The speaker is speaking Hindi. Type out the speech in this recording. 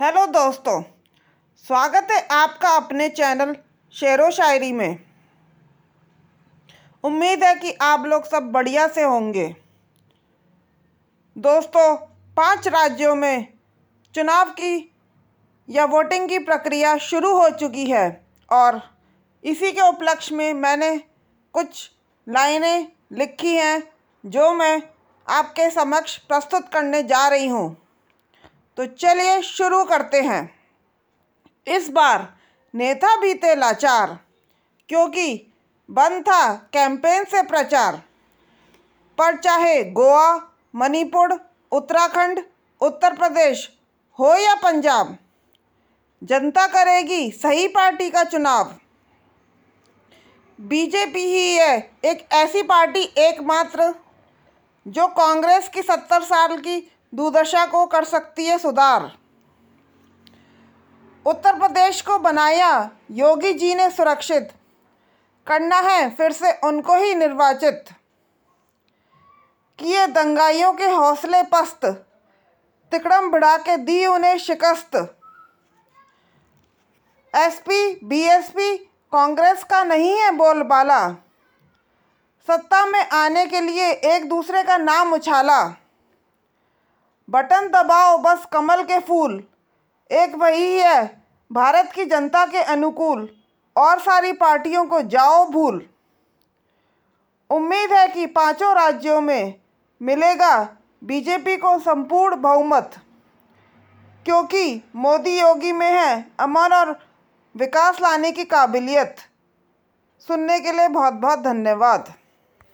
हेलो दोस्तों, स्वागत है आपका अपने चैनल शेर व शायरी में। उम्मीद है कि आप लोग सब बढ़िया से होंगे। दोस्तों, पाँच राज्यों में चुनाव की या वोटिंग की प्रक्रिया शुरू हो चुकी है और इसी के उपलक्ष्य में मैंने कुछ लाइनें लिखी हैं जो मैं आपके समक्ष प्रस्तुत करने जा रही हूँ। तो चलिए शुरू करते हैं। इस बार नेता भी थे लाचार, क्योंकि बंद था कैंपेन से प्रचार। पर चाहे गोवा, मणिपुर, उत्तराखंड, उत्तर प्रदेश हो या पंजाब, जनता करेगी सही पार्टी का चुनाव। बीजेपी ही है एक ऐसी पार्टी एकमात्र, जो कांग्रेस की सत्तर साल की दुर्दशा को कर सकती है सुधार। उत्तर प्रदेश को बनाया, योगी जी ने सुरक्षित। करना है, फिर से उनको ही निर्वाचित। किए दंगाइयों के हौसले पस्त। तिकड़म बढ़ा के दी उन्हें शिकस्त। एसपी, बीएसपी, कांग्रेस का नहीं है बोलबाला। सत्ता में आने के लिए एक दूसरे का नाम उछाला। बटन दबाओ, बस कमल के फूल। एक वही है, भारत की जनता के अनुकूल। और सारी पार्टियों को जाओ भूल। उम्मीद है कि पाँचों राज्यों में मिलेगा बीजेपी को संपूर्ण बहुमत। क्योंकि मोदी योगी में है, अमन और विकास लाने की काबिलियत। सुनने के लिए बहुत बहुत धन्यवाद।